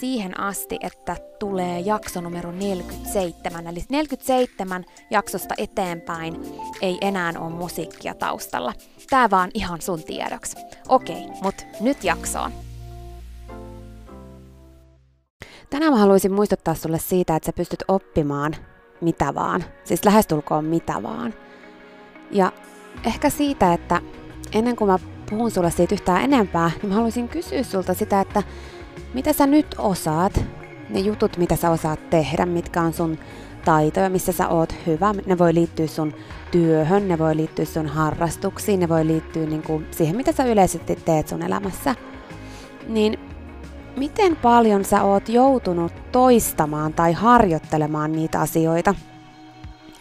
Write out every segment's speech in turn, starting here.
siihen asti, että tulee jakso numero 47. Eli 47 jaksosta eteenpäin ei enää ole musiikkia taustalla. Tää vaan ihan sun tiedoksi. Okei, mut nyt jaksoon. Tänään mä haluaisin muistuttaa sulle siitä, että sä pystyt oppimaan mitä vaan. Siis lähestulkoon mitä vaan. Ja ehkä siitä, että ennen kuin mä puhun sulle siitä yhtään enempää, niin mä haluaisin kysyä sulta sitä, että mitä sä nyt osaat, ne jutut, mitä sä osaat tehdä, mitkä on sun taitoja, missä sä oot hyvä. Ne voi liittyä sun työhön, ne voi liittyä sun harrastuksiin, ne voi liittyä niin kuin siihen, mitä sä yleisesti teet sun elämässä. Niin miten paljon sä oot joutunut toistamaan tai harjoittelemaan niitä asioita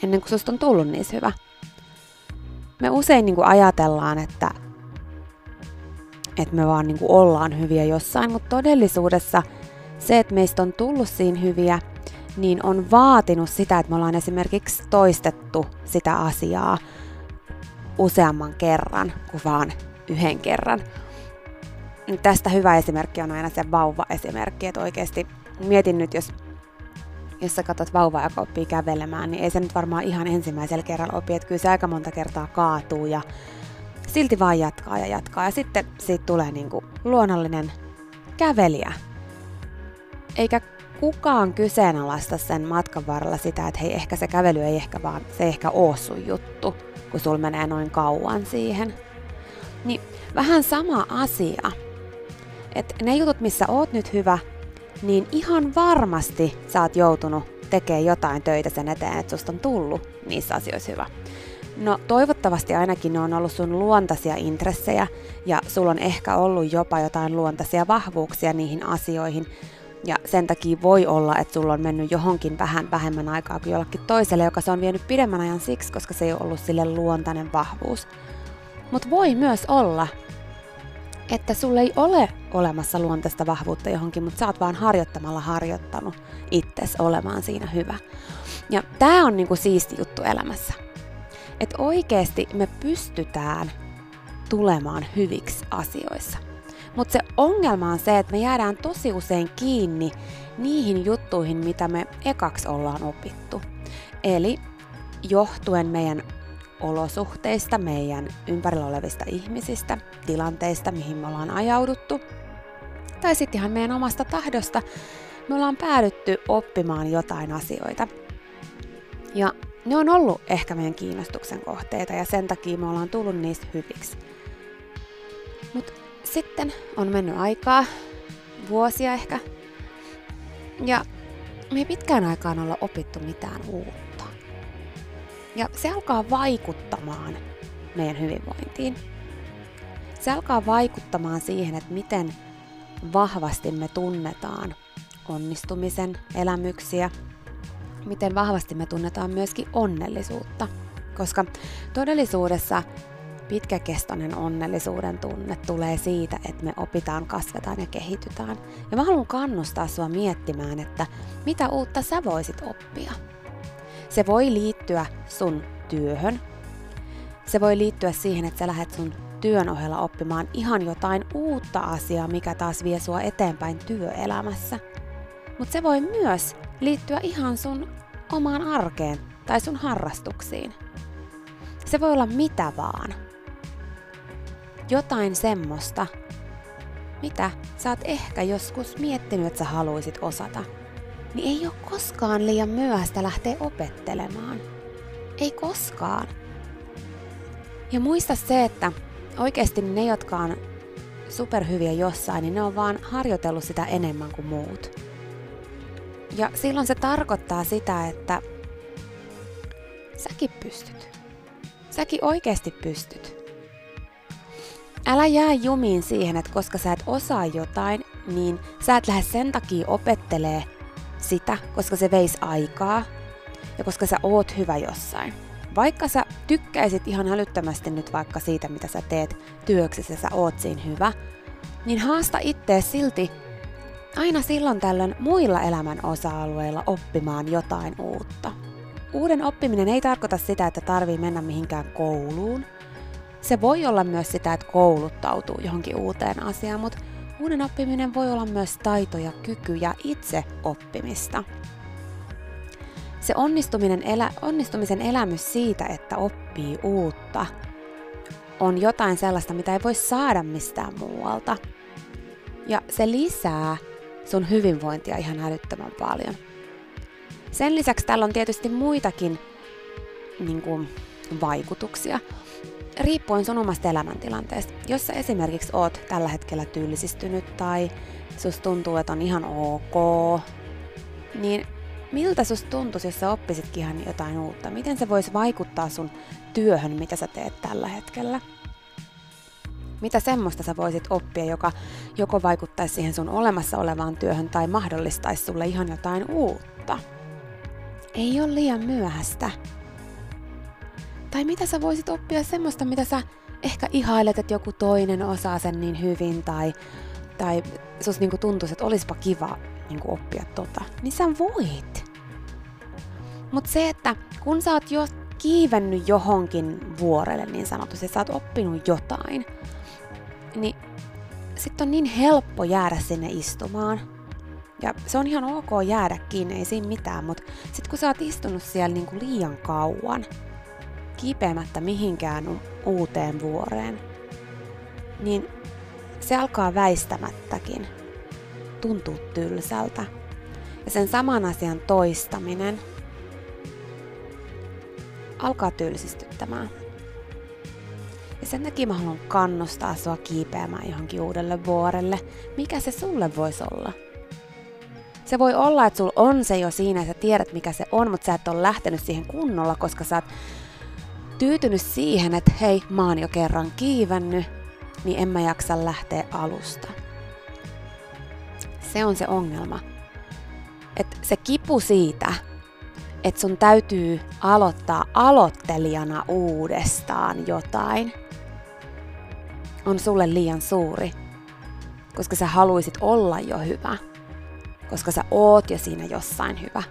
ennen kuin susta on tullut niin hyvä? Me usein niin kuin ajatellaan, että että me vaan niin kuin ollaan hyviä jossain, mutta todellisuudessa se, että meistä on tullut siinä hyviä, niin on vaatinut sitä, että me ollaan esimerkiksi toistettu sitä asiaa useamman kerran kuin vaan yhden kerran. Tästä hyvä esimerkki on aina se vauva-esimerkki, että oikeasti mietin nyt, jos, jos sä katsot vauvaa, joka oppii kävelemään, niin ei se nyt varmaan ihan ensimmäisellä kerralla opi, että kyllä se aika monta kertaa kaatuu ja silti vaan jatkaa ja jatkaa. Ja sitten siitä tulee niin kuin luonnollinen kävelijä. Eikä kukaan kyseenalaista sen matkan varrella sitä, että hei, ehkä se kävely ei ehkä vaan, se ei ehkä oo sun juttu, kun sul menee noin kauan siihen. Niin vähän sama asia. Että ne jutut, missä oot nyt hyvä, niin ihan varmasti sä oot joutunut tekemään jotain töitä sen eteen, että susta on tullut niissä asioissa hyvä. No toivottavasti ainakin ne on ollut sun luontaisia intressejä ja sulla on ehkä ollut jopa jotain luontaisia vahvuuksia niihin asioihin. Ja sen takia voi olla, että sulla on mennyt johonkin vähän vähemmän aikaa kuin jollekin toiselle, joka se on vienyt pidemmän ajan siksi, koska se ei ollut sille luontainen vahvuus. Mutta voi myös olla, että sulle ei ole olemassa luontaista vahvuutta johonkin, mutta sä oot vaan harjoittamalla harjoittanut itses olemaan siinä hyvä. Ja tää on niinku siisti juttu elämässä. Että oikeasti me pystytään tulemaan hyviksi asioissa. Mutta se ongelma on se, että me jäädään tosi usein kiinni niihin juttuihin, mitä me ekaksi ollaan opittu. Eli johtuen meidän olosuhteista, meidän ympärillä olevista ihmisistä, tilanteista, mihin me ollaan ajauduttu, tai sitten ihan meidän omasta tahdosta, me ollaan päädytty oppimaan jotain asioita. Ja ne on ollut ehkä meidän kiinnostuksen kohteita ja sen takia me ollaan tullut niistä hyviksi. Mutta sitten on mennyt aikaa, vuosia ehkä, ja me ei pitkään aikaan olla opittu mitään uutta. Ja se alkaa vaikuttamaan meidän hyvinvointiin. Se alkaa vaikuttamaan siihen, että miten vahvasti me tunnetaan onnistumisen elämyksiä, miten vahvasti me tunnetaan myöskin onnellisuutta. Koska todellisuudessa pitkäkestoinen onnellisuuden tunne tulee siitä, että me opitaan, kasvetaan ja kehitytään. Ja mä haluan kannustaa sua miettimään, että mitä uutta sä voisit oppia. Se voi liittyä sun työhön. Se voi liittyä siihen, että sä lähdet sun työn ohella oppimaan ihan jotain uutta asiaa, mikä taas vie sua eteenpäin työelämässä. Mutta se voi myös liittyä ihan sun omaan arkeen tai sun harrastuksiin. Se voi olla mitä vaan jotain semmoista, mitä sä oot ehkä joskus miettinyt, että sä haluaisit osata, niin ei ole koskaan liian myöhäistä lähteä opettelemaan. Ei koskaan. Ja muista se, että oikeasti ne, jotka on superhyviä jossain, niin ne on vaan harjoitellut sitä enemmän kuin muut. Ja silloin se tarkoittaa sitä, että säkin pystyt. Säkin oikeasti pystyt. Älä jää jumiin siihen, että koska sä et osaa jotain, niin sä et lähde sen takia opettelee sitä, koska se veisi aikaa ja koska sä oot hyvä jossain. Vaikka sä tykkäisit ihan älyttömästi nyt vaikka siitä, mitä sä teet työksessä sä oot siinä hyvä, niin haasta itse silti aina silloin tällöin muilla elämän osa-alueilla oppimaan jotain uutta. Uuden oppiminen ei tarkoita sitä, että tarvii mennä mihinkään kouluun, se voi olla myös sitä, että kouluttautuu johonkin uuteen asiaan, mutta uuden oppiminen voi olla myös taito ja kyky ja itse oppimista. Se onnistuminen elä, onnistumisen elämys siitä, että oppii uutta, on jotain sellaista, mitä ei voi saada mistään muualta. Ja se lisää sun hyvinvointia ihan älyttömän paljon. Sen lisäksi täällä on tietysti muitakin niin kuin, vaikutuksia riippuen sun omasta elämäntilanteesta. Jos sä esimerkiksi oot tällä hetkellä tyylisistynyt tai sus tuntuu, että on ihan ok, niin miltä sus tuntuisi, jos sä oppisitkin ihan jotain uutta? Miten se voisi vaikuttaa sun työhön, mitä sä teet tällä hetkellä? Mitä semmoista sä voisit oppia, joka joko vaikuttaisi siihen sun olemassa olevaan työhön tai mahdollistaisi sulle ihan jotain uutta? Ei ole liian myöhäistä. Tai mitä sä voisit oppia semmoista, mitä sä ehkä ihailet, että joku toinen osaa sen niin hyvin, tai, tai sus niinku tuntuisi, että olisipa kiva niinku oppia tota, niin sä voit. Mutta se, että kun sä oot jo kiivennyt johonkin vuorelle niin sanotusti, sä oot oppinut jotain, sitten on niin helppo jäädä sinne istumaan. Ja se on ihan ok jäädäkin, ei siinä mitään, mutta sitten kun sä oot istunut siellä niinku liian kauan, kipeämättä mihinkään uuteen vuoreen, niin se alkaa väistämättäkin tuntua tylsältä. Ja sen saman asian toistaminen alkaa tylsistyttämään. Ja sen takia mä haluan kannustaa sua kiipeämään johonkin uudelle vuorelle. Mikä se sulle voisi olla? Se voi olla, että sulla on se jo siinä ja sä tiedät mikä se on, mutta sä et ole lähtenyt siihen kunnolla, koska sä oot tyytynyt siihen, että hei, mä oon jo kerran kiivännyt, niin en mä jaksa lähteä alusta. Se on se ongelma. Et se kipu siitä, että sun täytyy aloittaa aloittelijana uudestaan jotain, on sulle liian suuri, koska sä haluisit olla jo hyvä, koska sä oot jo siinä jossain hyvä.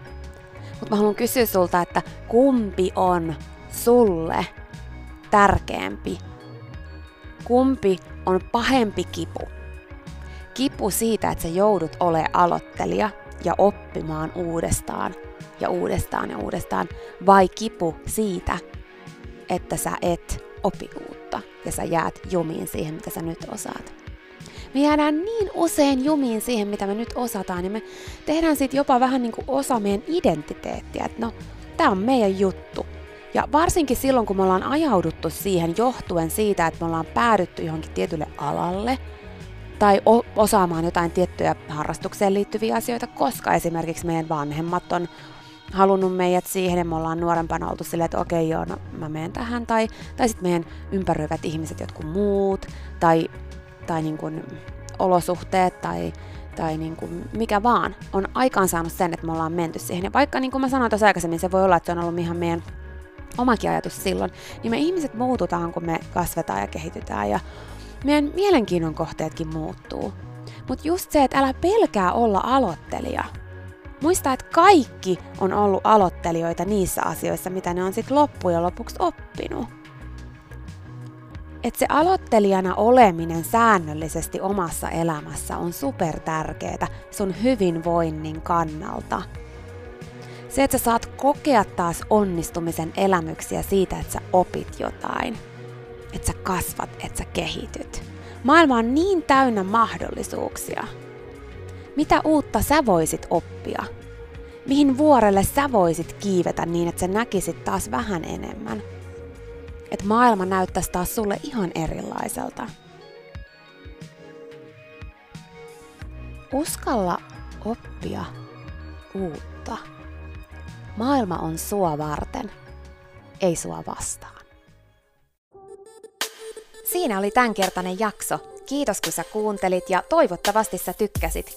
Mutta mä haluan kysyä sulta, että kumpi on sulle tärkeämpi? Kumpi on pahempi kipu? Kipu siitä, että sä joudut olemaan aloittelija ja oppimaan uudestaan ja uudestaan ja uudestaan, vai kipu siitä, että sä et opi uutta ja sä jäät jumiin siihen, mitä sä nyt osaat. Me jäädään niin usein jumiin siihen, mitä me nyt osataan, ja me tehdään siitä jopa vähän niin kuin osa meidän identiteettiä, että no, tämä on meidän juttu. Ja varsinkin silloin, kun me ollaan ajauduttu siihen johtuen siitä, että me ollaan päädytty johonkin tietylle alalle, tai osaamaan jotain tiettyjä harrastukseen liittyviä asioita, koska esimerkiksi meidän vanhemmat on halunnut meidät siihen ja me ollaan nuorempana oltu silleen, että okei joo, no mä menen tähän. Tai, tai sitten meidän ympäröivät ihmiset, jotkut muut, tai, tai niin kuin olosuhteet, tai, tai niin kuin mikä vaan, on aikaan saanut sen, että me ollaan menty siihen. Ja vaikka niin kuin mä sanoin tuossa aikaisemmin, se voi olla, että se on ollut ihan meidän omakin ajatus silloin, niin me ihmiset muututaan, kun me kasvetaan ja kehitytään, ja meidän mielenkiinnon kohteetkin muuttuu. Mutta just se, että älä pelkää olla aloittelija, Muista, että kaikki on ollut aloittelijoita niissä asioissa, mitä ne on sitten loppujen lopuksi oppinut. Että se aloittelijana oleminen säännöllisesti omassa elämässä on super tärkeää sun hyvinvoinnin kannalta. Se, että sä saat kokea taas onnistumisen elämyksiä siitä, että sä opit jotain. Että sä kasvat, että sä kehityt. Maailma on niin täynnä mahdollisuuksia – mitä uutta sä voisit oppia? Mihin vuorelle sä voisit kiivetä niin, että sä näkisit taas vähän enemmän? Että maailma näyttäisi taas sulle ihan erilaiselta. Uskalla oppia uutta. Maailma on sua varten, ei sua vastaan. Siinä oli tämänkertainen jakso. Kiitos kun sä kuuntelit ja toivottavasti sä tykkäsit.